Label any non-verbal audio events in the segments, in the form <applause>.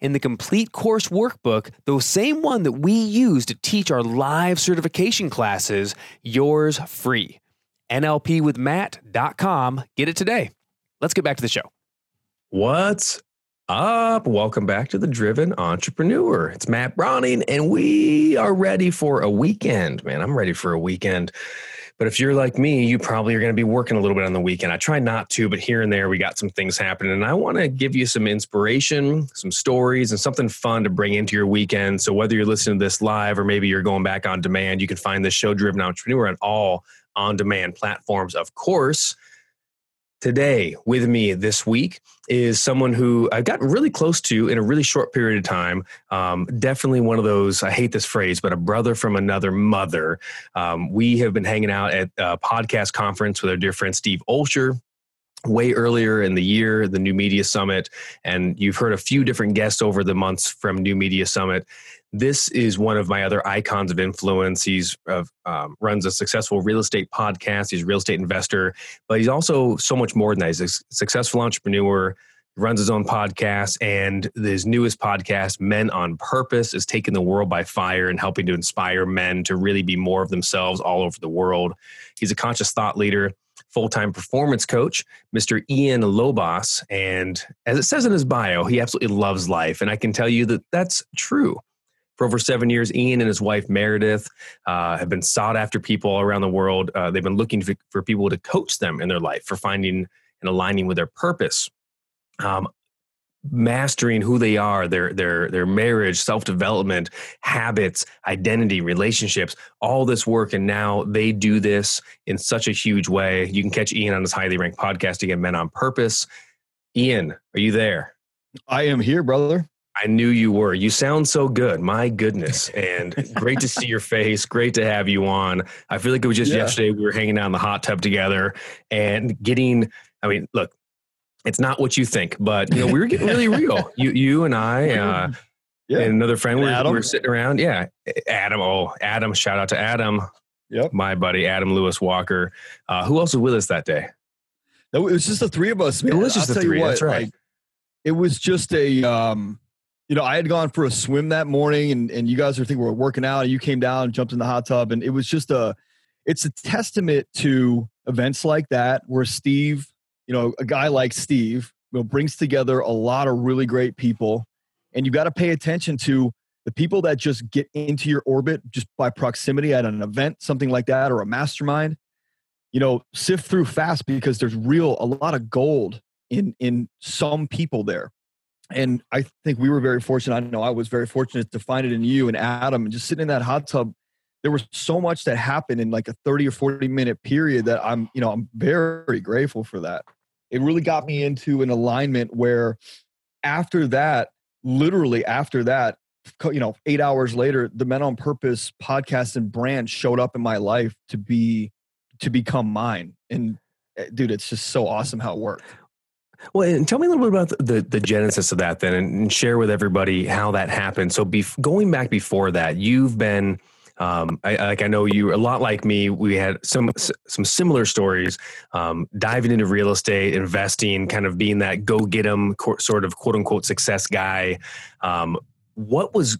in the complete course workbook, the same one that we use to teach our live certification classes, yours free. NLPwithMatt.com. Get it today. Let's get back to the show. What's up? Welcome back to the Driven Entrepreneur. It's Matt Browning, and we are ready for a weekend. Man, I'm ready for a weekend. But if you're like me, you probably are going to be working a little bit on the weekend. I try not to, but here and there we got some things happening. And I want to give you some inspiration, some stories, and something fun to bring into your weekend. So whether you're listening to this live or maybe you're going back on demand, you can find this show Driven Entrepreneur on all on demand platforms, of course. Today, with me this week, is someone who I've gotten really close to in a really short period of time. Um, definitely one of those, I hate this phrase, but a brother from another mother. Um, we have been hanging out at a podcast conference with our dear friend Steve Olsher, way earlier in the year, the New Media Summit. And you've heard a few different guests over the months from New Media Summit this is one of my other icons of influence. He's um, runs a successful real estate podcast. He's a real estate investor, but he's also so much more than that. He's a successful entrepreneur. Runs his own podcast, and his newest podcast, Men on Purpose, is taking the world by fire and helping to inspire men to really be more of themselves all over the world. He's a conscious thought leader, full time performance coach, Mr. Ian Lobas. And as it says in his bio, he absolutely loves life. And I can tell you that that's true. For over seven years, Ian and his wife Meredith uh, have been sought after people around the world. Uh, they've been looking for, for, people to coach them in their life for finding and aligning with their purpose. Um, mastering who they are their their their marriage self-development habits identity relationships all this work. And now they do this in such a huge way. You can catch ian on his highly ranked podcast again men on purpose. Ian are you there? I am here brother I knew you were. You sound so good. My goodness. And great to see your face. Great to have you on. I feel like it was just yeah. yesterday we were hanging out in the hot tub together and getting, I mean, look, it's not what you think, but you know, we were getting really <laughs> real. You you and I uh, yeah. and another friend, we were, we were sitting around. Yeah. Adam. Oh, Adam. Shout out to Adam. Yep. My buddy, Adam Lewis Walker. Uh, who else was with us that day? No, it was just the three of us. Man. It was just I'll the three. What, That's right. Like, it was just a, um, you know, I had gone for a swim that morning and, and you guys are thinking we are working out and you came down and jumped in the hot tub and it was just a, it's a testament to events like that where Steve, you know, a guy like Steve, you know, brings together a lot of really great people and you got to pay attention to the people that just get into your orbit just by proximity at an event, something like that, or a mastermind, you know, sift through fast because there's real, a lot of gold in, in some people there and I think we were very fortunate. I know I was very fortunate to find it in you and Adam, and just sitting in that hot tub. There was so much that happened in like a 30 or 40 minute period that I'm, you know, I'm very grateful for that. It really got me into an alignment where after that, literally after that, you know, eight hours later, the Men on Purpose podcast and brand showed up in my life to be, to become mine. And eh, dude, it's just so awesome how it worked. Well, and tell me a little bit about the the genesis of that, then, and share with everybody how that happened. So, bef- going back before that, you've been. Um, I, like I know you a lot like me. We had some some similar stories. Um, diving into real estate, investing, kind of being that go get get 'em sort of quote unquote success guy. Um, what was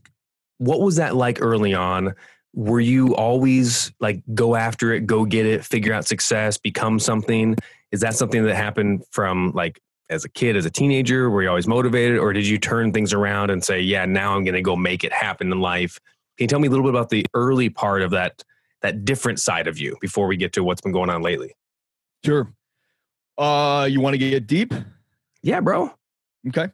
what was that like early on? Were you always like go after it, go get it, figure out success, become something? Is that something that happened from like as a kid, as a teenager? Were you always motivated, or did you turn things around and say, "Yeah, now I'm going to go make it happen in life"? Can you tell me a little bit about the early part of that that different side of you before we get to what's been going on lately? Sure. Uh, you want to get deep? Yeah, bro. Okay.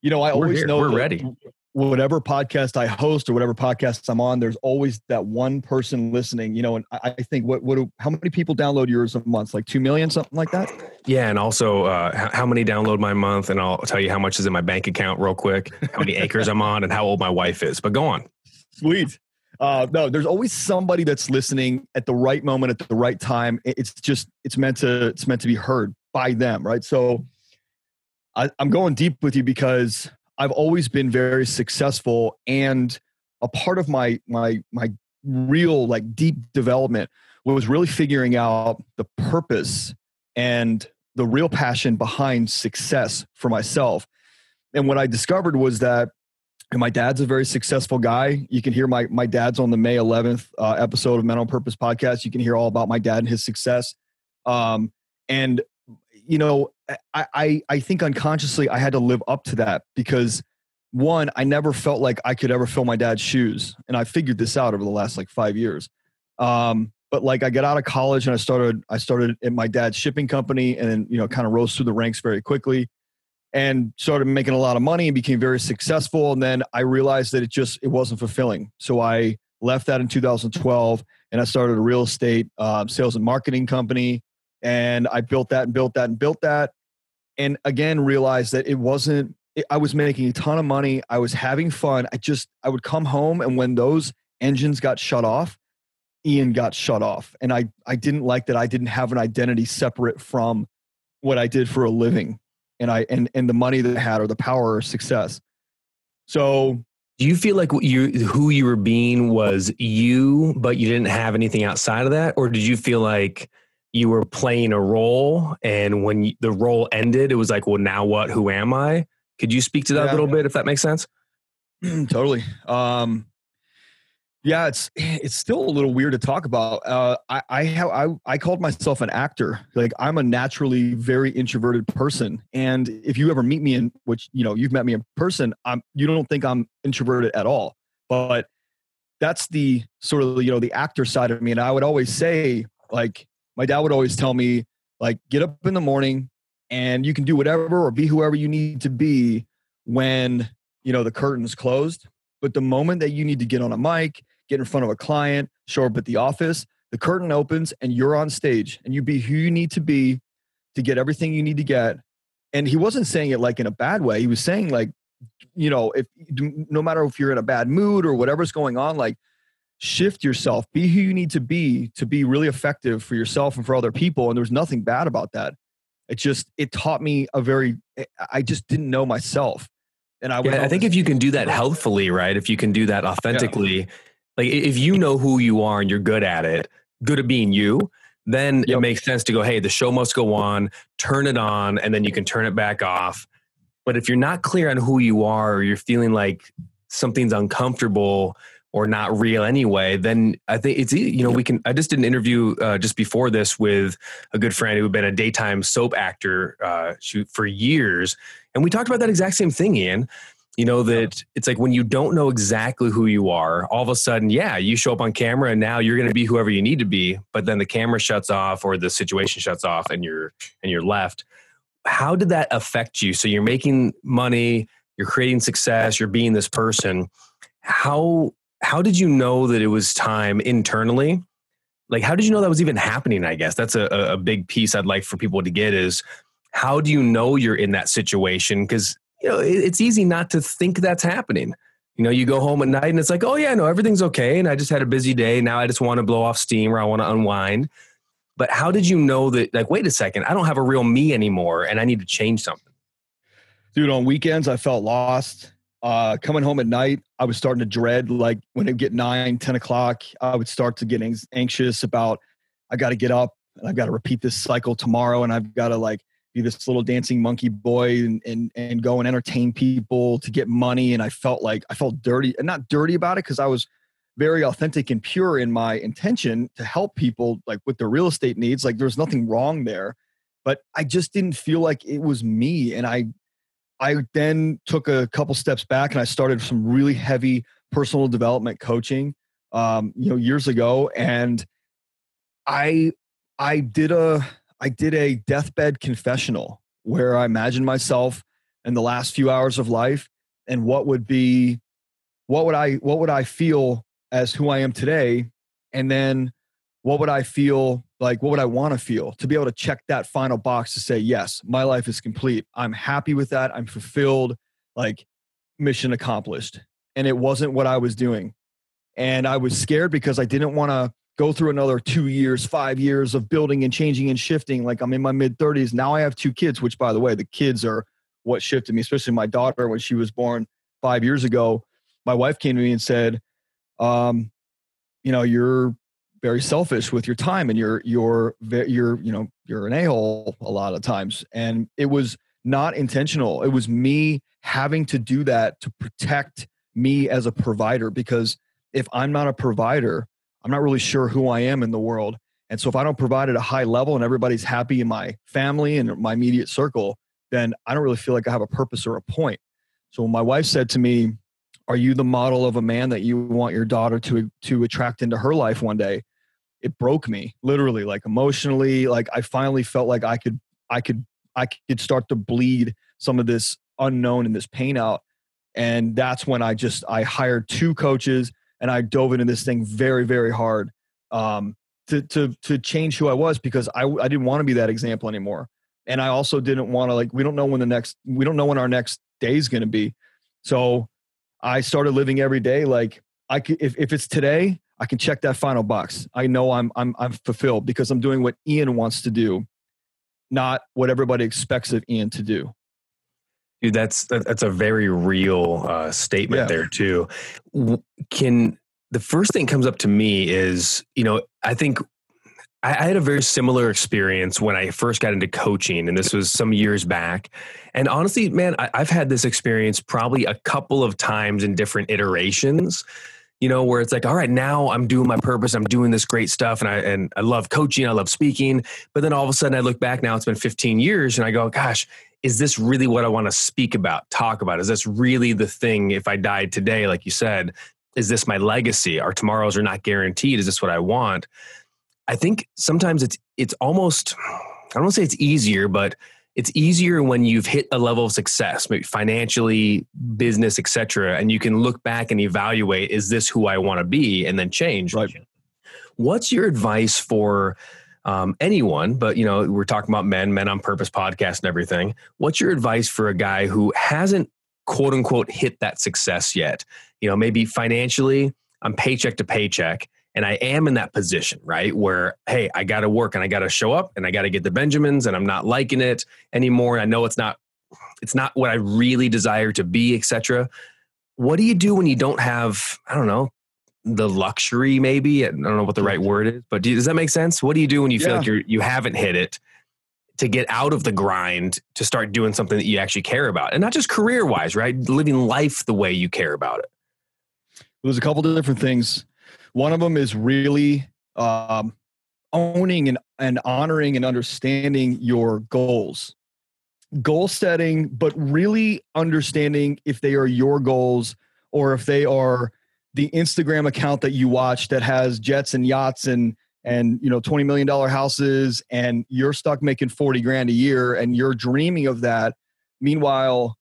You know, I We're always here. know We're that ready. Whatever podcast I host or whatever podcasts I'm on, there's always that one person listening. You know, and I, I think what what do, how many people download yours a month? Like two million, something like that. Yeah, and also uh, how many download my month, and I'll tell you how much is in my bank account real quick, how many acres I'm on, and how old my wife is. But go on. Sweet. Uh, no, there's always somebody that's listening at the right moment at the right time. It's just it's meant to it's meant to be heard by them, right? So I, I'm going deep with you because I've always been very successful, and a part of my my my real like deep development was really figuring out the purpose and the real passion behind success for myself. And what I discovered was that my dad's a very successful guy. You can hear my my dad's on the May 11th uh, episode of Men on Purpose podcast. You can hear all about my dad and his success. Um, and you know, I, I I think unconsciously I had to live up to that because one, I never felt like I could ever fill my dad's shoes, and I figured this out over the last like five years. Um, but like I got out of college and I started I started at my dad's shipping company, and then you know kind of rose through the ranks very quickly and started making a lot of money and became very successful and then i realized that it just it wasn't fulfilling so i left that in 2012 and i started a real estate uh, sales and marketing company and i built that and built that and built that. And again realized that it wasn't i was making a ton of money. I was having fun. I just i would come home and when those engines got shut off ian got shut off. And i i didn't like that i didn't have an identity separate from what i did for a living. And I and and the money that I had or the power or success. So Do you feel like you who you were being was you, but you didn't have anything outside of that, or did you feel like you were playing a role, and when you, the role ended, it was like, well, now what? Who am I? Could you speak to that Yeah. a little bit, if that makes sense? <clears throat> totally. Um, yeah, it's it's still a little weird to talk about. Uh, I I have I I called myself an actor. Like I'm a naturally very introverted person, and if you ever meet me in which you know you've met me in person, I'm you don't think I'm introverted at all. But that's the sort of you know the actor side of me, and I would always say like my dad would always tell me like get up in the morning and you can do whatever or be whoever you need to be when you know the curtain's closed. But the moment that you need to get on a mic get in front of a client show up at the office the curtain opens and you're on stage and you be who you need to be to get everything you need to get. And he wasn't saying it like in a bad way. He was saying like you know if no matter if you're in a bad mood or whatever's going on like shift yourself. Be who you need to be to be really effective for yourself and for other people and there's nothing bad about that. It just it taught me a very i just didn't know myself. And i Yeah, I think if you can do that healthfully, right? If you can do that authentically, like if you know who you are and you're good at it, good at being you, then it makes sense to go, hey, the show must go on, turn it on, and then you can turn it back off. But if you're not clear on who you are, or you're feeling like something's uncomfortable or not real anyway, then I think it's you know we can. I just did an interview uh, just before this with a good friend who had been a daytime soap actor uh, shoot for years, and we talked about that exact same thing, Ian. You know that it's like when you don't know exactly who you are, all of a sudden, yeah, you show up on camera and now you're going to be whoever you need to be, but then the camera shuts off or the situation shuts off and you're and you're left. How did that affect you? So you're making money, you're creating success, you're being this person. How how did you know that it was time internally? Like how did you know that was even happening? I guess that's a, a big piece I'd like for people to get is how do you know you're in that situation? Because you know it, it's easy not to think that's happening. You know, you go home at night and it's like, oh yeah, no, everything's okay, and I just had a busy day. Now I just want to blow off steam or I want to unwind. But how did you know that? Like, wait a second, I don't have a real me anymore, and I need to change something. dude on weekends i felt lost uh coming home at night i was starting to dread like when it get 9 10 o'clock i would start to get anxious about i got to get up and i've got to repeat this cycle tomorrow and i've got to like be this little dancing monkey boy and, and and go and entertain people to get money and i felt like i felt dirty and not dirty about it because i was very authentic and pure in my intention to help people like with their real estate needs like there's nothing wrong there but I just didn't feel like it was me. And I, I then took a couple steps back and I started some really heavy personal development coaching, um, you know, years ago. And I, I did a, I did a deathbed confessional where I imagined myself in the last few hours of life and what would be, what would I, what would I feel as who I am today? And then what would I feel like? What would I want to feel to be able to check that final box to say, yes, my life is complete. I'm happy with that. I'm fulfilled, like mission accomplished. And it wasn't what I was doing. And I was scared because I didn't want to go through another two years, five years of building and changing and shifting. Like I'm in my mid 30s. Now I have two kids, which, by the way, the kids are what shifted me, especially my daughter when she was born five years ago. My wife came to me and said, um, you know, you're very selfish with your time and you're you're you're you know you're an a-hole a lot of times. And it was not intentional. It was me having to do that to protect me as a provider because if i'm not a provider i'm not really sure who i am in the world. And so if i don't provide at a high level and everybody's happy in my family and my immediate circle then i don't really feel like i have a purpose or a point. So my wife said to me are you the model of a man that you want your daughter to to attract into her life one day? It broke me literally like emotionally like i finally felt like i could i could i could start to bleed some of this unknown and this pain out. And that's when i just i hired two coaches and i dove into this thing very very hard um, to to to change who i was because i i didn't want to be that example anymore. And i also didn't want to like we don't know when the next we don't know when our next day is going to be. So I started living every day like I could, if, if it's today, I can check that final box. I know I'm I'm I'm fulfilled because I'm doing what Ian wants to do, not what everybody expects of Ian to do. Dude, that's that's a very real uh, statement yeah. there too. Can the first thing comes up to me is you know I think I, had a very similar experience when I first got into coaching, and this was some years back. And honestly, man, I, I've had this experience probably a couple of times in different iterations you know, where it's like, all right, now I'm doing my purpose, I'm doing this great stuff, and I and I love coaching, I love speaking. But then all of a sudden, I look back now, it's been 15 years, and I go, gosh, is this really what I want to speak about, talk about? Is this really the thing? If I died today, like you said, is this my legacy? Our tomorrows are not guaranteed. Is this what I want? I think sometimes it's it's almost I don't want to say it's easier, but it's easier when you've hit a level of success, maybe financially, business, etc., and you can look back and evaluate: is this who I want to be, and then change. Right. What's your advice for um, anyone? But you know, we're talking about men, men on purpose podcast, and everything. What's your advice for a guy who hasn't quote unquote hit that success yet? You know, maybe financially, I'm paycheck to paycheck and I am in that position, right? Where, hey, I got to work and I got to show up and I got to get the Benjamins and I'm not liking it anymore. And I know it's not, it's not what I really desire to be, etc. What do you do when you don't have, I don't know, the luxury maybe? I don't know what the right word is, but do, does that make sense? What do you do when you feel like you're, you haven't hit it? to get out of the grind to start doing something that you actually care about and not just career wise right living life the way you care about it there's a couple of different things one of them is really um, owning and, and honoring and understanding your goals. Goal setting, but really understanding if they are your goals or if they are the Instagram account that you watch that has jets and yachts and and you know 20 million dollar houses and you're stuck making 40 grand a year and you're dreaming of that meanwhile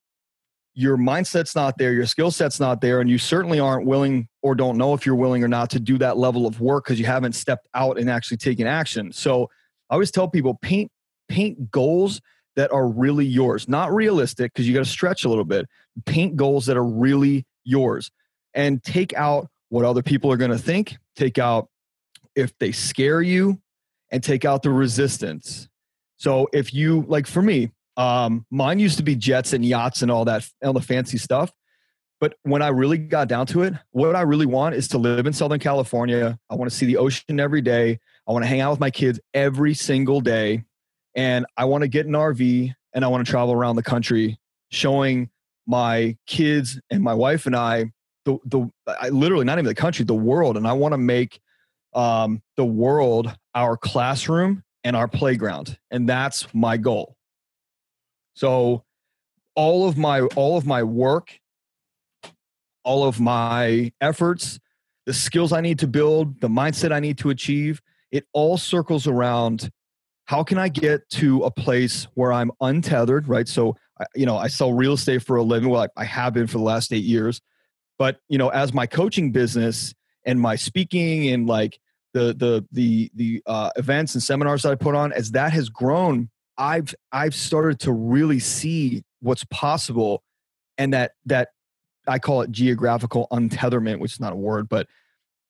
your mindset's not there, your skill set's not there, and you certainly aren't willing or don't know if you're willing or not to do that level of work because you haven't stepped out and actually taken action. So I always tell people paint paint goals that are really yours, not realistic because you got to stretch a little bit. Paint goals that are really yours and take out what other people are going to think, take out if they scare you, and take out the resistance. So if you like for me, um, mine used to be jets and yachts and all that, all the fancy stuff. But when I really got down to it, what I really want is to live in Southern California. I want to see the ocean every day. I want to hang out with my kids every single day. And I want to get an RV and I want to travel around the country showing my kids and my wife and I the, the I, literally not even the country, the world. And I want to make um, the world our classroom and our playground. And that's my goal. So all of my all of my work, all of my efforts, the skills I need to build, the mindset I need to achieve, it all circles around how can I get to a place where I'm untethered, right? So, you know, I sell real estate for a living. Well, I have been for the last eight years. But, you know, as my coaching business and my speaking and like the the the the uh, events and seminars that I put on, as that has grown, I've I've started to really see what's possible, and that that I call it geographical untetherment, which is not a word, but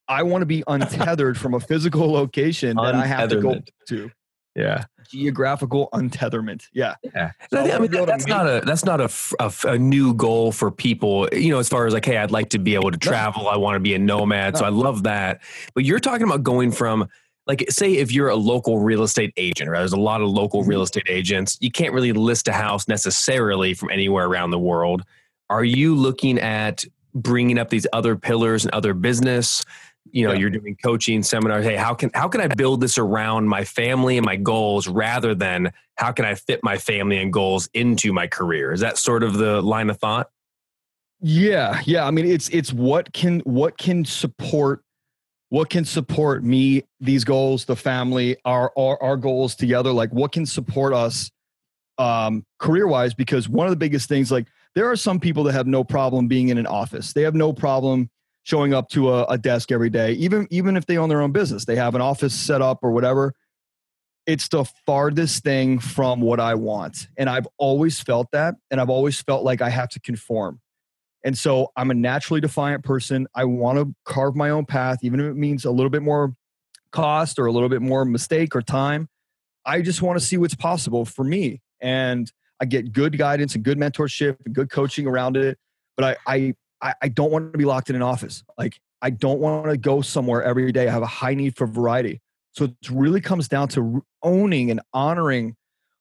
I want to be <laughs> untethered from a physical location that I have to go to. Yeah. Geographical untetherment. Yeah. Yeah. So I, I mean, that, that's not a that's not a, a, a, new goal for people. You know, as far as like, hey, I'd like to be able to travel. No. I want to be a nomad. No. So I love that. But you're talking about going from like say if you're a local real estate agent right there's a lot of local real mm-hmm. estate agents you can't really list a house necessarily from anywhere around the world. Are you looking at bringing up these other pillars and other business? You know yeah. you're doing coaching seminars. Hey how can how can i build this around my family and my goals rather than how can i fit my family and goals into my career? Is that sort of the line of thought? Yeah yeah. I mean it's it's what can what can support what can support me these goals the family our our, our goals together like what can support us um career wise because one of the biggest things like there are some people that have no problem being in an office they have no problem showing up to a, a desk every day, even even if they own their own business, they have an office set up or whatever. It's the farthest thing from what I want. And I've always felt that. And I've always felt like I have to conform. And so I'm a naturally defiant person. I want to carve my own path, even if it means a little bit more cost or a little bit more mistake or time. I just want to see what's possible for me. And I get good guidance and good mentorship and good coaching around it. But I, I I, don't want to be locked in an office. Like I don't want to go somewhere every day. I have a high need for variety. So it really comes down to owning and honoring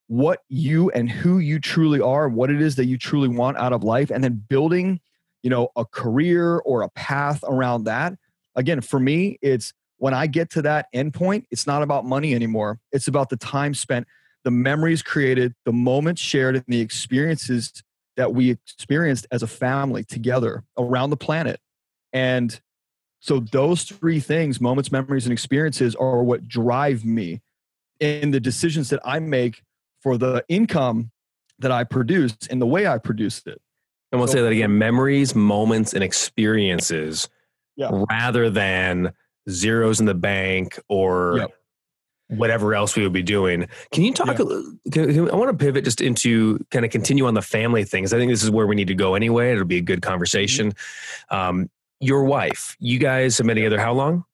what you and who you truly are, what it is that you truly want out of life, and then building, you know, a career or a path around that. Again, for me, it's when I get to that endpoint, it's not about money anymore. It's about the time spent, the memories created, the moments shared, and the experiences that we experienced as a family together around the planet. And so those three things, moments, memories, and experiences are what drive me in the decisions that I make for the income that I produce and the way I produce it. And we'll so, say that again memories, moments, and experiences yeah. rather than zeros in the bank or yep whatever else we would be doing. Can you talk? Yeah. Can, I want to pivot just into kind of continue on the family things. I think this is where we need to go anyway. It'll be a good conversation. Mm-hmm. Um, your wife, you guys have been together how long?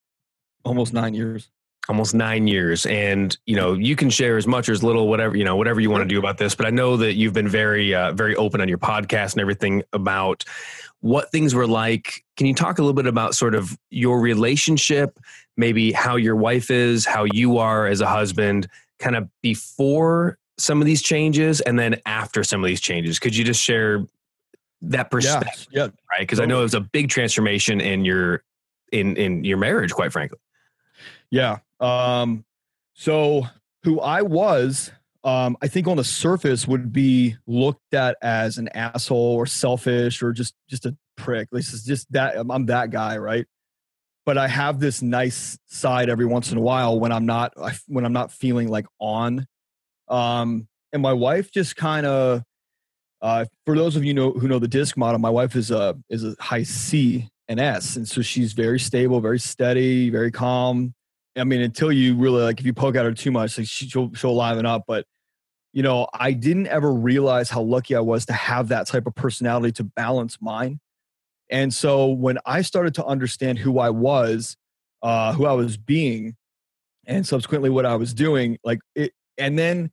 Almost nine years. Almost nine years, and you know you can share as much or as little, whatever you know, whatever you want to do about this. But I know that you've been very, uh, very open on your podcast and everything about what things were like. Can you talk a little bit about sort of your relationship, maybe how your wife is, how you are as a husband, kind of before some of these changes and then after some of these changes? Could you just share that perspective? Yeah, yeah. right. Because totally. I know it was a big transformation in your in in your marriage, quite frankly. Yeah. Um, so who I was um, I think on the surface would be looked at as an asshole or selfish or just just a prick. This is just that I'm that guy, right? But I have this nice side every once in a while when I'm not when I'm not feeling like on. Um, and my wife just kind of, uh, for those of you know who know the disc model, my wife is a is a high C and S, and so she's very stable, very steady, very calm. I mean, until you really like, if you poke at her too much, like she'll she'll liven up. But you know, I didn't ever realize how lucky I was to have that type of personality to balance mine. And so when I started to understand who I was, uh, who I was being, and subsequently what I was doing, like it, and then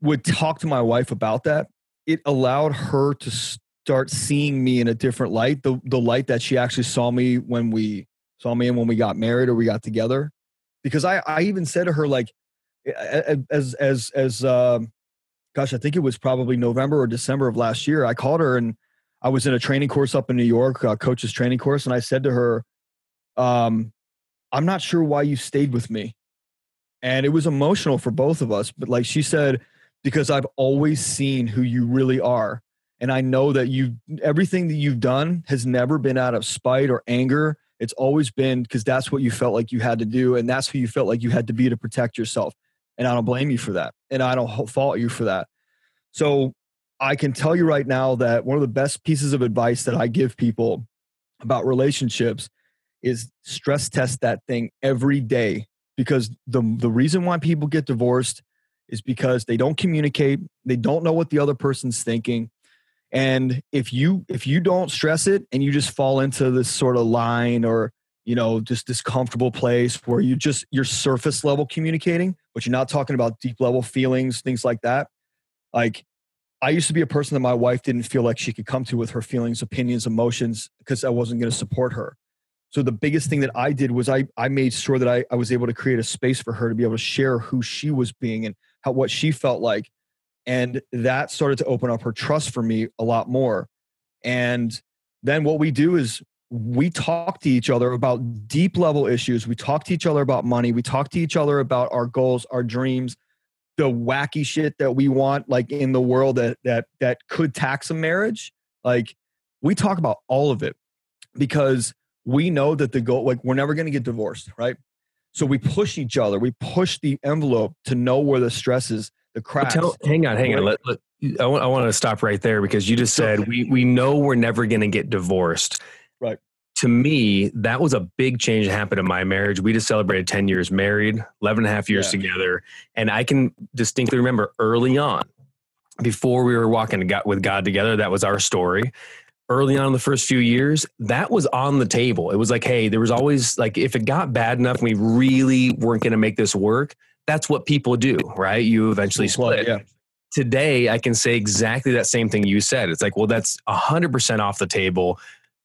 would talk to my wife about that, it allowed her to start seeing me in a different light, the the light that she actually saw me when we saw me and when we got married or we got together. Because I, I even said to her, like, as, as, as, um, gosh, I think it was probably November or December of last year. I called her and I was in a training course up in New York, a coach's training course. And I said to her, um, I'm not sure why you stayed with me. and it was emotional for both of us. But like she said, because I've always seen who you really are, and I know that you everything that you've done has never been out of spite or anger. It's always been because that's what you felt like you had to do, and that's who you felt like you had to be to protect yourself. And I don't blame you for that, and I don't fault you for that. So I can tell you right now that one of the best pieces of advice that I give people about relationships is stress test that thing every day because the the reason why people get divorced is because they don't communicate, they don't know what the other person's thinking. And if you if you don't stress it and you just fall into this sort of line or you know just this comfortable place where you just you're surface level communicating, but you're not talking about deep level feelings, things like that. Like I used to be a person that my wife didn't feel like she could come to with her feelings, opinions, emotions because I wasn't going to support her. So the biggest thing that I did was I I made sure that I, I was able to create a space for her to be able to share who she was being and how what she felt like. And that started to open up her trust for me a lot more. And then what we do is we talk to each other about deep level issues. We talk to each other about money. We talk to each other about our goals, our dreams, the wacky shit that we want like in the world that that that could tax a marriage. Like we talk about all of it because we know that the goal like we're never going to get divorced right so we push each other we push the envelope to know where the stress is the cracks tell, hang on hang on let, let, I, want, I want to stop right there because you just said we, we know we're never going to get divorced. Right. To me that was a big change that happened in my marriage. We just celebrated 10 years married 11 and a half years yeah. together and i can distinctly remember early on before we were walking with god together that was our story. Early on in the first few years, that was on the table. It was like, hey, there was always like, if it got bad enough and we really weren't going to make this work, that's what people do, right? You eventually split. Yeah. Today, I can say exactly that same thing you said. It's like, well, that's 100% off the table.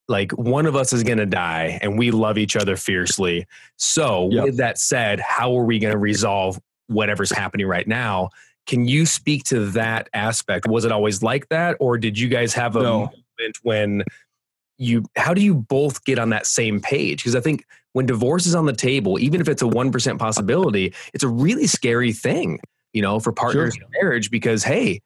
Like, one of us is going to die and we love each other fiercely. So, yep. with that said, how are we going to resolve whatever's happening right now? Can you speak to that aspect? Was it always like that, or did you guys have a no moment when you how do you both get on that same page because i think when divorce is on the table even if it's a 1% possibility it's a really scary thing you know for partners sure. in marriage because hey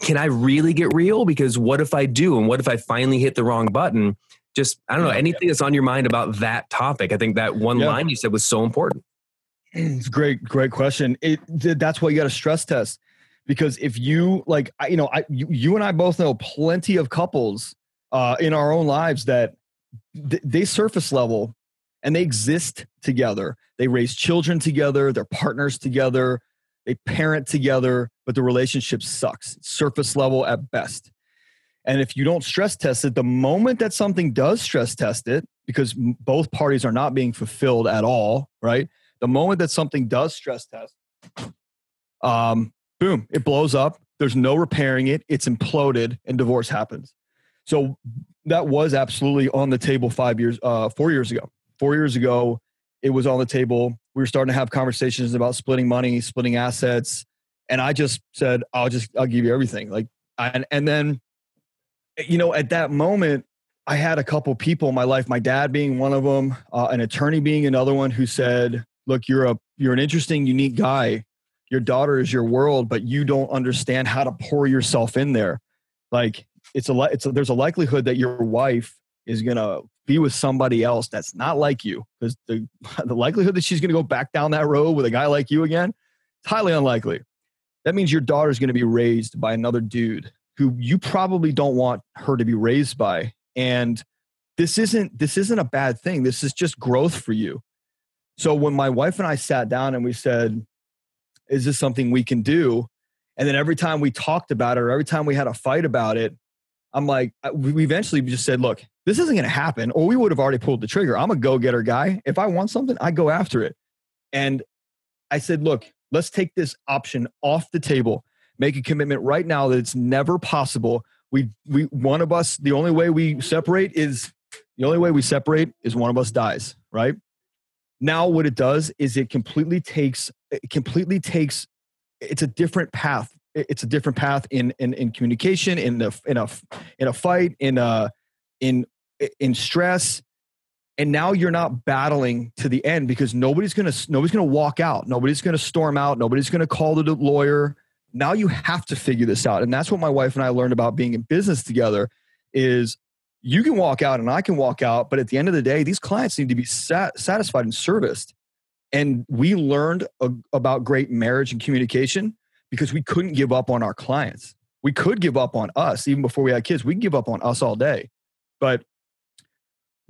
can i really get real? Because what if i do? And what if i finally hit the wrong button? Just i don't know anything that's on your mind about that topic i think that one yeah. line you said was so important. It's great great question. It that's why you got to stress test because if you like I, you know I you, you and I both know plenty of couples uh, in our own lives that th- they surface level and they exist together. They raise children together, they're partners together, they parent together, but the relationship sucks. Surface level at best. And if you don't stress test it, the moment that something does stress test it, because both parties are not being fulfilled at all, right? The moment that something does stress test, um, boom, it blows up. There's no repairing it. It's imploded and divorce happens. So that was absolutely on the table five years, uh, four years ago. Four years ago, it was on the table. We were starting to have conversations about splitting money, splitting assets. And I just said, I'll just, I'll give you everything. Like, and, and then, you know, at that moment, I had a couple people in my life, my dad being one of them, uh, an attorney being another one who said, look, you're a, you're an interesting, unique guy your daughter is your world, but you don't understand how to pour yourself in there. Like it's a, lot, it's a, there's a likelihood that your wife is to be with somebody else that's not like you because the, <laughs> the likelihood that she's going to go back down that road with a guy like you again, it's highly unlikely. That means your daughter's going to be raised by another dude who you probably don't want her to be raised by. And this isn't, this isn't a bad thing. This is just growth for you. So when my wife and I sat down and we said, is this something we can do? And then every time we talked about it or every time we had a fight about it, I'm like, uh, we eventually just said, look, this isn't going to happen, or we would have already pulled the trigger. I'm a go getter guy. If I want something, I go after it. And I said, look, let's take this option off the table, make a commitment right now that it's never possible. We, we, one of us, the only way we separate is the only way we separate is one of us dies, right? now what it does is it completely takes it completely takes it's a different path it's a different path in in, in communication in a in a in a fight in a in in stress and now you're not battling to the end because nobody's gonna nobody's gonna walk out. Nobody's gonna storm out. Nobody's gonna call the lawyer. Now you have to figure this out. And that's what my wife and i learned about being in business together is you can walk out and i can walk out but at the end of the day these clients need to be sat, satisfied and serviced. And we learned a, about great marriage and communication because we couldn't give up on our clients. We could give up on us even before we had kids. We can give up on us all day. But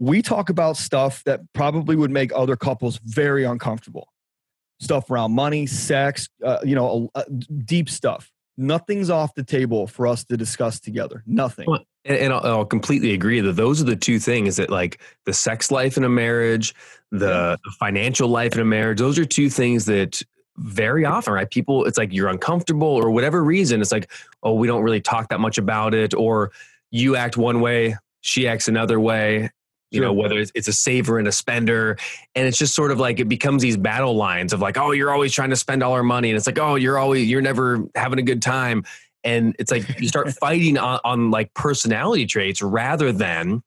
we talk about stuff that probably would make other couples very uncomfortable. Stuff around money sex uh, you know uh, deep stuff. Nothing's off the table for us to discuss together. Nothing. Well, and, and I'll, I'll, completely agree that those are the two things that like the sex life in a marriage the, yeah. financial life in a marriage those are two things that very often right people it's like you're uncomfortable or whatever reason it's like oh we don't really talk that much about it or you act one way she acts another way you sure. know whether it's a saver and a spender. And it's just sort of like it becomes these battle lines of like oh you're always trying to spend all our money. And it's like oh you're always you're never having a good time. And it's like you start <laughs> fighting on, on like personality traits rather than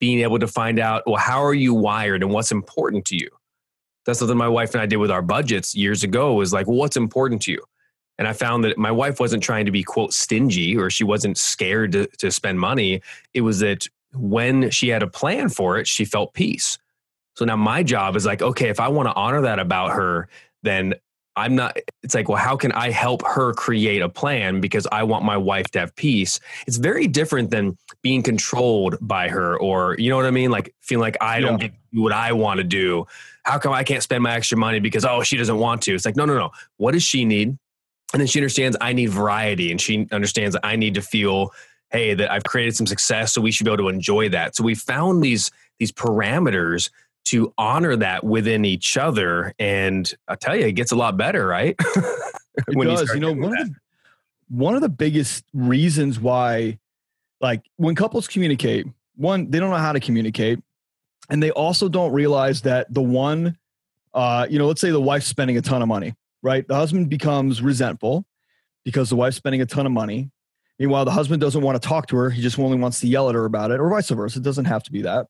being able to find out well how are you wired and what's important to you? That's something my wife and i did with our budgets years ago was like well, what's important to you? And i found that my wife wasn't trying to be quote stingy or she wasn't scared to, to spend money. It was that when she had a plan for it, she felt peace. So now my job is like, okay, if I want to honor that about her, then I'm not, it's like, well, how can I help her create a plan because I want my wife to have peace? It's very different than being controlled by her or, you know what I mean? Like feeling like I don't get what I want to do. How come I can't spend my extra money because, oh, she doesn't want to? It's like, no, no, no. What does she need? And then she understands I need variety and she understands I need to feel hey, that I've created some success, so we should be able to enjoy that. So we found these these parameters to honor that within each other, and I tell you, it gets a lot better, right? <laughs> it does. You, you know, one of the one of the biggest reasons why, like, when couples communicate, one they don't know how to communicate, and they also don't realize that the one, uh, you know, let's say the wife's spending a ton of money, right? The husband becomes resentful because the wife's spending a ton of money Meanwhile, the husband doesn't want to talk to her. He just only wants to yell at her about it, or vice versa. It doesn't have to be that.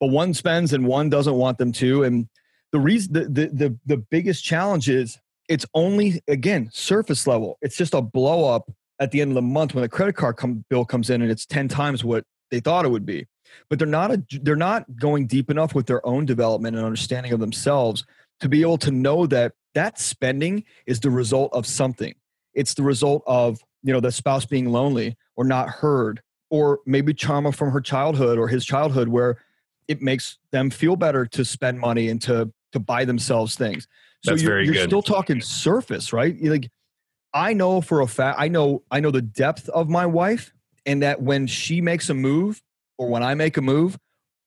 But one spends and one doesn't want them to. And the reason the the the, the biggest challenge is it's only again surface level. It's just a blow up at the end of the month when the credit card come, bill comes in and it's 10 times what they thought it would be. But they're not a, they're not going deep enough with their own development and understanding of themselves to be able to know that that spending is the result of something. It's the result of you know the spouse being lonely or not heard or maybe trauma from her childhood or his childhood where it makes them feel better to spend money and to to buy themselves things. So That's you're, you're still talking surface right? You're like i know for a fact i know i know the depth of my wife and that when she makes a move or when i make a move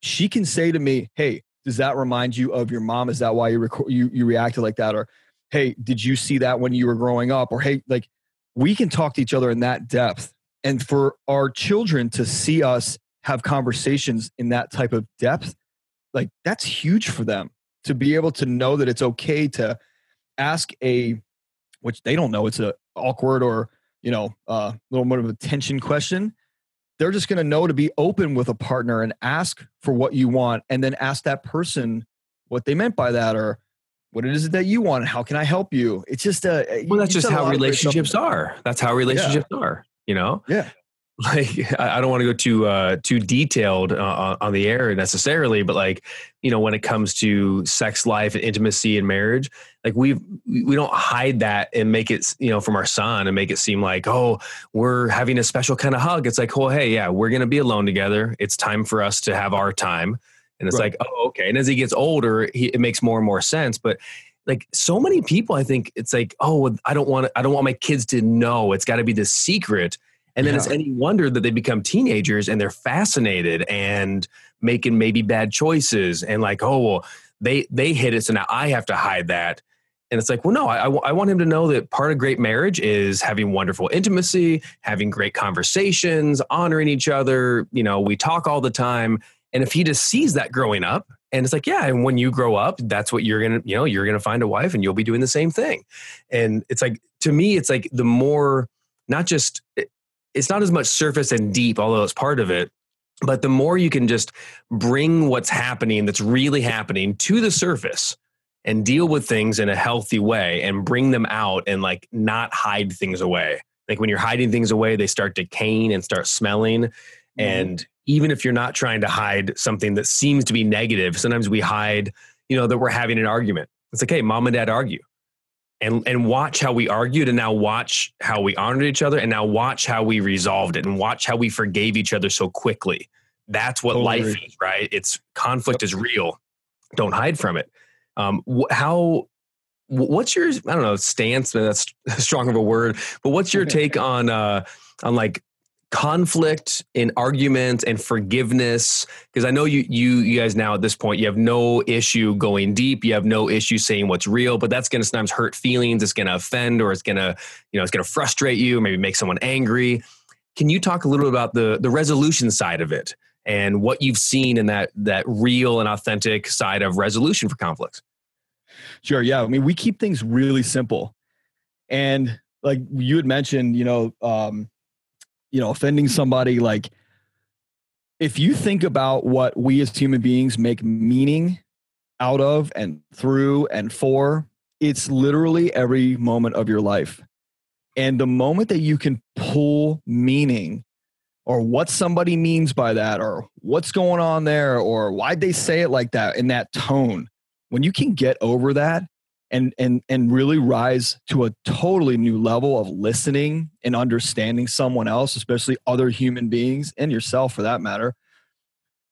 she can say to me hey does that remind you of your mom? Is that why you you, you reacted like that? Or hey did you see that when you were growing up? Or hey like we can talk to each other in that depth. And for our children to see us have conversations in that type of depth, like that's huge for them to be able to know that it's okay to ask a, which they don't know, it's a awkward or, you know, a uh, little bit of a tension question. They're just going to know to be open with a partner and ask for what you want and then ask that person what they meant by that or what it is that you want how can i help you it's just a well that's just how relationships are that's how relationships yeah. are you know yeah <laughs> like I don't want to go too uh, too detailed uh, on the air necessarily, but like you know when it comes to sex life and intimacy and marriage, like we we don't hide that and make it you know from our son and make it seem like oh we're having a special kind of hug. It's like oh hey yeah we're gonna be alone together. It's time for us to have our time and it's right. like, oh, okay. And as he gets older, he, it makes more and more sense. But like so many people, I think it's like, oh, I don't want I don't want my kids to know. It's got to be the secret. And then yeah. it's any wonder that they become teenagers and they're fascinated and making maybe bad choices and like, oh, well, they they hit it, so now I have to hide that. And it's like, well, no, I, I want him to know that part of great marriage is having wonderful intimacy, having great conversations, honoring each other. You know, we talk all the time and if he just sees that growing up, and it's like, yeah, and when you grow up, that's what you're gonna, you know, you're gonna find a wife and you'll be doing the same thing. And it's like, to me, it's like the more, not just, it's not as much surface and deep, although it's part of it. But the more you can just bring what's happening that's really happening to the surface and deal with things in a healthy way and bring them out and like not hide things away. Like when you're hiding things away, they start decaying and start smelling. Mm-hmm. And even if you're not trying to hide something that seems to be negative, sometimes we hide, you know, that we're having an argument. It's like, hey, mom and dad argue. And and watch how we argued and now watch how we honored each other and now watch how we resolved it and watch how we forgave each other so quickly. That's what totally. life is, right? It's conflict is real. Don't hide from it. Um, wh- how what's your I don't know stance? That's <laughs> strong of a word, but what's your <laughs> take on uh, on like conflict and arguments and forgiveness because i know you you you guys now at this point you have no issue going deep you have no issue saying what's real but that's going to sometimes hurt feelings it's going to offend or it's going to you know it's going to frustrate you maybe make someone angry. Can you talk a little bit about the the resolution side of it and what you've seen in that that real and authentic side of resolution for conflicts? Sure yeah i mean we keep things really simple. And like you had mentioned you know um you know offending somebody like if you think about what we as human beings make meaning out of and through and for it's literally every moment of your life. And the moment that you can pull meaning or what somebody means by that or what's going on there or why'd they say it like that in that tone when you can get over that and and and really rise to a totally new level of listening and understanding someone else especially other human beings and yourself for that matter.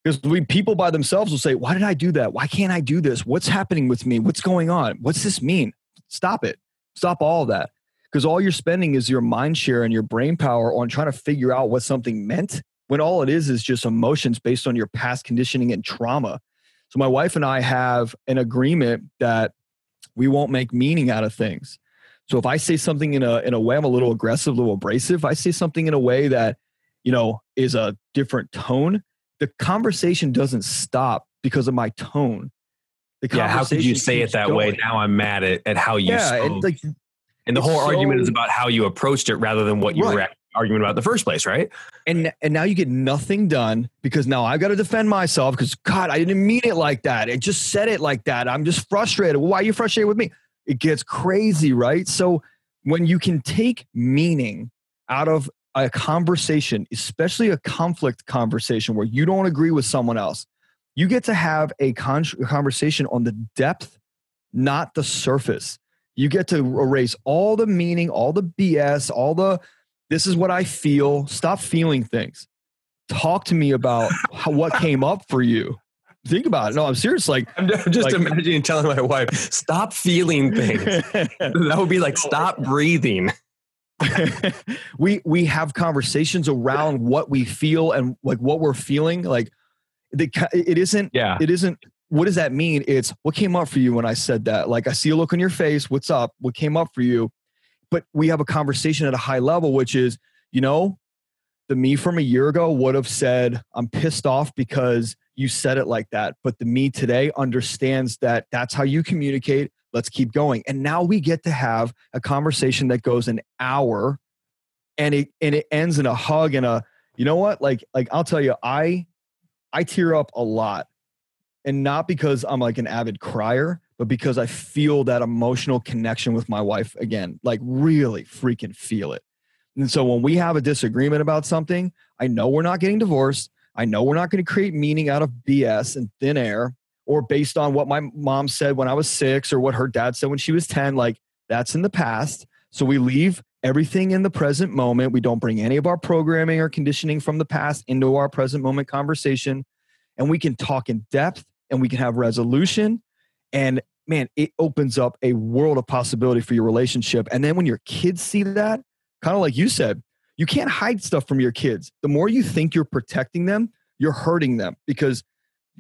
Because we people by themselves will say why did i do that? Why can't i do this? What's happening with me? What's going on? What's this mean? Stop it. Stop all that. Because all you're spending is your mind share and your brain power on trying to figure out what something meant when all it is is just emotions based on your past conditioning and trauma. So my wife and i have an agreement that we won't make meaning out of things. So if I say something in a in a way I'm a little aggressive, a little abrasive, I say something in a way that, you know, is a different tone, the conversation doesn't stop because of my tone. The yeah, how could you say it that going. way? Now I'm mad at, at how you yeah, spoke. And, like, and the whole so, argument is about how you approached it rather than what you right. were arguing about in the first place, right? And and now you get nothing done because now I've got to defend myself because God, I didn't mean it like that. It just said it like that. I'm just frustrated. Why are you frustrated with me? It gets crazy, right? So when you can take meaning out of a conversation, especially a conflict conversation where you don't agree with someone else, you get to have a con- conversation on the depth, not the surface. You get to erase all the meaning, all the BS, all the this is what I feel. Stop feeling things. Talk to me about how, what came up for you. Think about it. No, I'm serious. Like I'm just like, imagining telling my wife, "Stop feeling things." <laughs> that would be like, "Stop breathing." <laughs> we we have conversations around what we feel and like what we're feeling. Like the, it isn't. Yeah. It isn't. What does that mean? It's what came up for you when I said that. Like I see a look on your face. What's up? What came up for you? But we have a conversation at a high level, which is, you know, the me from a year ago would have said, I'm pissed off because you said it like that. But the me today understands that that's how you communicate. Let's keep going. And now we get to have a conversation that goes an hour and it and it ends in a hug and a you know what? Like like I'll tell you, I I tear up a lot. And not because I'm like an avid crier, but because I feel that emotional connection with my wife again, like really freaking feel it. And so when we have a disagreement about something, I know we're not getting divorced. I know we're not going to create meaning out of BS and thin air or based on what my mom said when I was six or what her dad said when she was 10. Like that's in the past. So we leave everything in the present moment. We don't bring any of our programming or conditioning from the past into our present moment conversation. And we can talk in depth and we can have resolution and man, it opens up a world of possibility for your relationship. And then when your kids see that, kind of like you said, you can't hide stuff from your kids. The more you think you're protecting them, you're hurting them because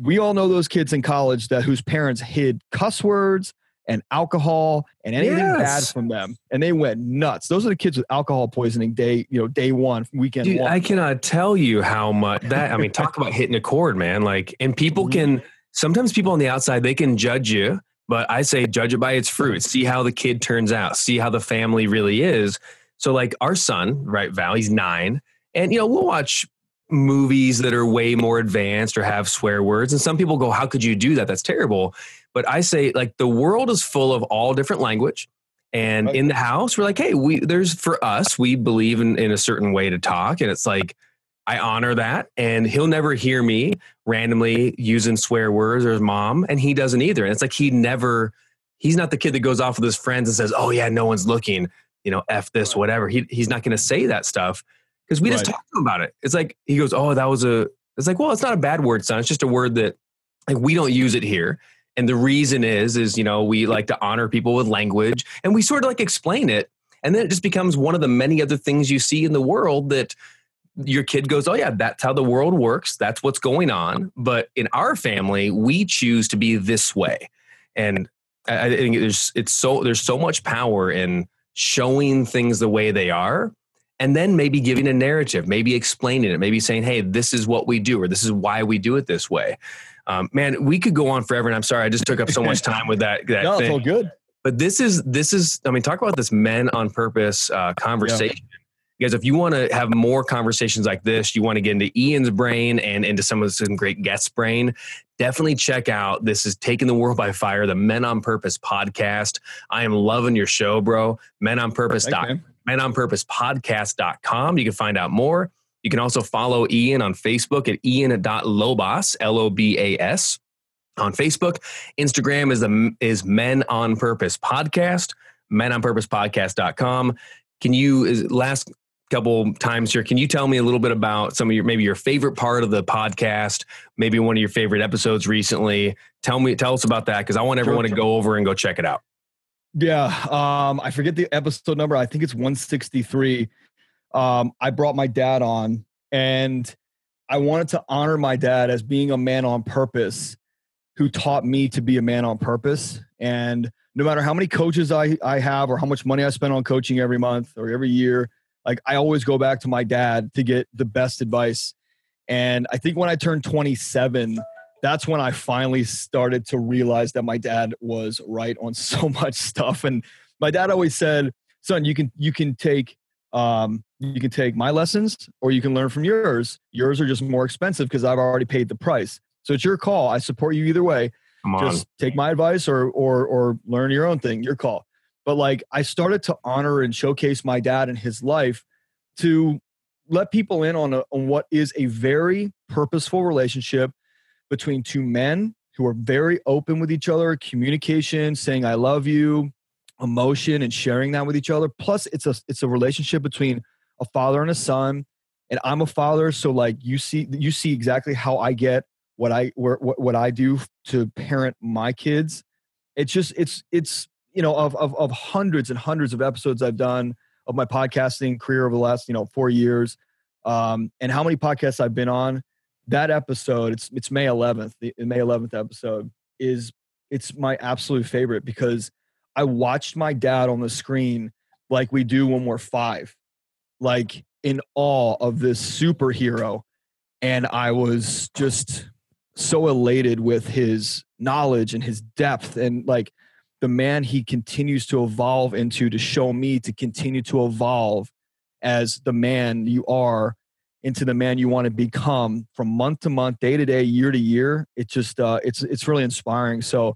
we all know those kids in college that whose parents hid cuss words and alcohol and anything yes. bad from them and they went nuts those are the kids with alcohol poisoning day you know day one weekend Dude, one. i cannot tell you how much that i mean talk about hitting a chord man like and people mm-hmm. can sometimes people on the outside they can judge you but i say judge it by its fruit see how the kid turns out see how the family really is so like our son right val he's nine and you know we'll watch movies that are way more advanced or have swear words. And some people go, How could you do that? That's terrible. But I say, like, the world is full of all different language. And in the house, we're like, hey, we there's for us, we believe in, in a certain way to talk. And it's like, I honor that. And he'll never hear me randomly using swear words or his mom, and he doesn't either. And it's like he never, he's not the kid that goes off with his friends and says, Oh yeah, no one's looking, you know, F this, whatever. He he's not gonna say that stuff because we just Right. talk to him about it. It's like he goes, Oh, that was a it's like, well, it's not a bad word, son. It's just a word that like we don't use it here. And the reason is, is you know, we like to honor people with language and we sort of like explain it. And then it just becomes one of the many other things you see in the world that your kid goes, Oh, yeah, that's how the world works. That's what's going on. But in our family, we choose to be this way. And I think there's it's so there's so much power in showing things the way they are and then maybe giving a narrative, maybe explaining it, maybe saying, "Hey, this is what we do, or this is why we do it this way." Um, man, we could go on forever, and I'm sorry I just took up so much time with that. that <laughs> No, it's thing. all good. But this is this is I mean, talk about this men on purpose uh, conversation. Guys, if you want to have more conversations like this, you want to get into Ian's brain and into some of some great guests' brain, definitely check out. This is Taking the World by Fire, the Men on Purpose podcast. I am loving your show, bro. Men on Purpose. Thanks, man. menonpurposepodcast.com. You can find out more. You can also follow Ian on Facebook at ian.lobas, L O B A S, on Facebook. Instagram is the is Men on Purpose Podcast, menonpurposepodcast.com. Can you is last couple times here, can you tell me a little bit about some of your maybe your favorite part of the podcast, maybe one of your favorite episodes recently? Tell me tell us about that because I want everyone to go over and go check it out. Yeah. Um, I forget the episode number. I think it's 163. Um, I brought my dad on and I wanted to honor my dad as being a man on purpose who taught me to be a man on purpose. And no matter how many coaches I, I have or how much money I spend on coaching every month or every year, like I always go back to my dad to get the best advice. And I think when I turned 27, that's when I finally started to realize that my dad was right on <laughs> so much stuff. And my dad always said, "Son, you can you can take um, you can take my lessons, or you can learn from yours. Yours are just more expensive because I've already paid the price. So it's your call. I support you either way. Come on. Just take my advice, or or or learn your own thing. Your call." But like I started to honor and showcase my dad and his life to let people in on, a, on what is a very purposeful relationship between two men who are very open with each other, communication, saying I love you, emotion and sharing that with each other. Plus it's a it's a relationship between a father and a son. And I'm a father, so like you see you see exactly how I get what I where, what, what I do to parent my kids. It's just it's it's you know of, of of hundreds and hundreds of episodes I've done of my podcasting career over the last you know four years, um, and how many podcasts I've been on. That episode, it's it's May 11th. The May 11th episode is it's my absolute favorite because I watched my dad on the screen like we do when we're five, like in awe of this superhero, and I was just so elated with his knowledge and his depth and like the man he continues to evolve into to show me to continue to evolve as the man you are into the man you want to become from month to month day to day year to year. It just uh, it's it's really inspiring. So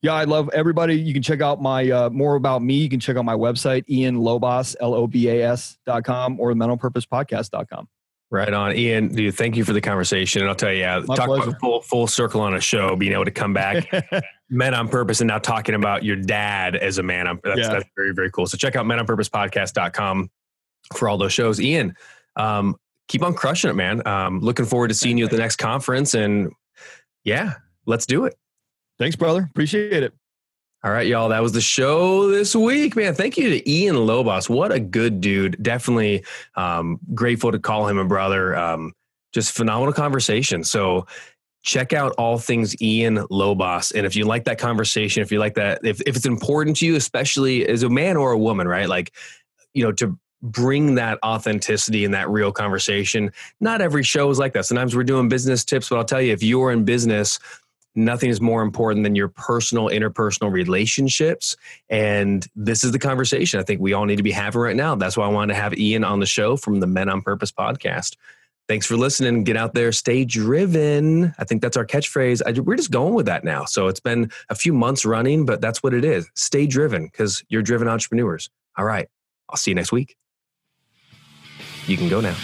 yeah i love everybody. You can check out my uh, more about me. You can check out my website ian lobas l-o-b-a-s dot com or menonpurposepodcast.com Right on, Ian. Dude, thank you for the conversation. And I'll tell you, yeah, My talk pleasure. about full full circle on a show, being able to come back, <laughs> men on purpose, and now talking about your dad as a man. on- That's Yeah. that's very very cool. So check out menonpurposepodcast.com for all those shows. Ian, um, keep on crushing it, man. Um, looking forward to seeing you at the next conference, and yeah, let's do it. thanks brother appreciate it All right, y'all. That was the show this week, man. Thank you to Ian Lobas. What a good dude. Definitely um, grateful to call him a brother. Um, just phenomenal conversation. So check out all things Ian Lobas. And if you like that conversation, if you like that, if, if it's important to you, especially as a man or a woman, right? Like, you know, to bring that authenticity and that real conversation. Not every show is like that. Sometimes we're doing business tips, but I'll tell you, if you're in business, nothing is more important than your personal interpersonal relationships and this is the conversation i think we all need to be having right now that's why i wanted to have ian on the show from the men on purpose podcast Thanks for listening. Get out there, stay driven. I think that's our catchphrase. I, we're just going with that now. So it's been a few months running, but that's what it is. Stay driven because you're driven entrepreneurs. All right. I'll see you next week. You can go now.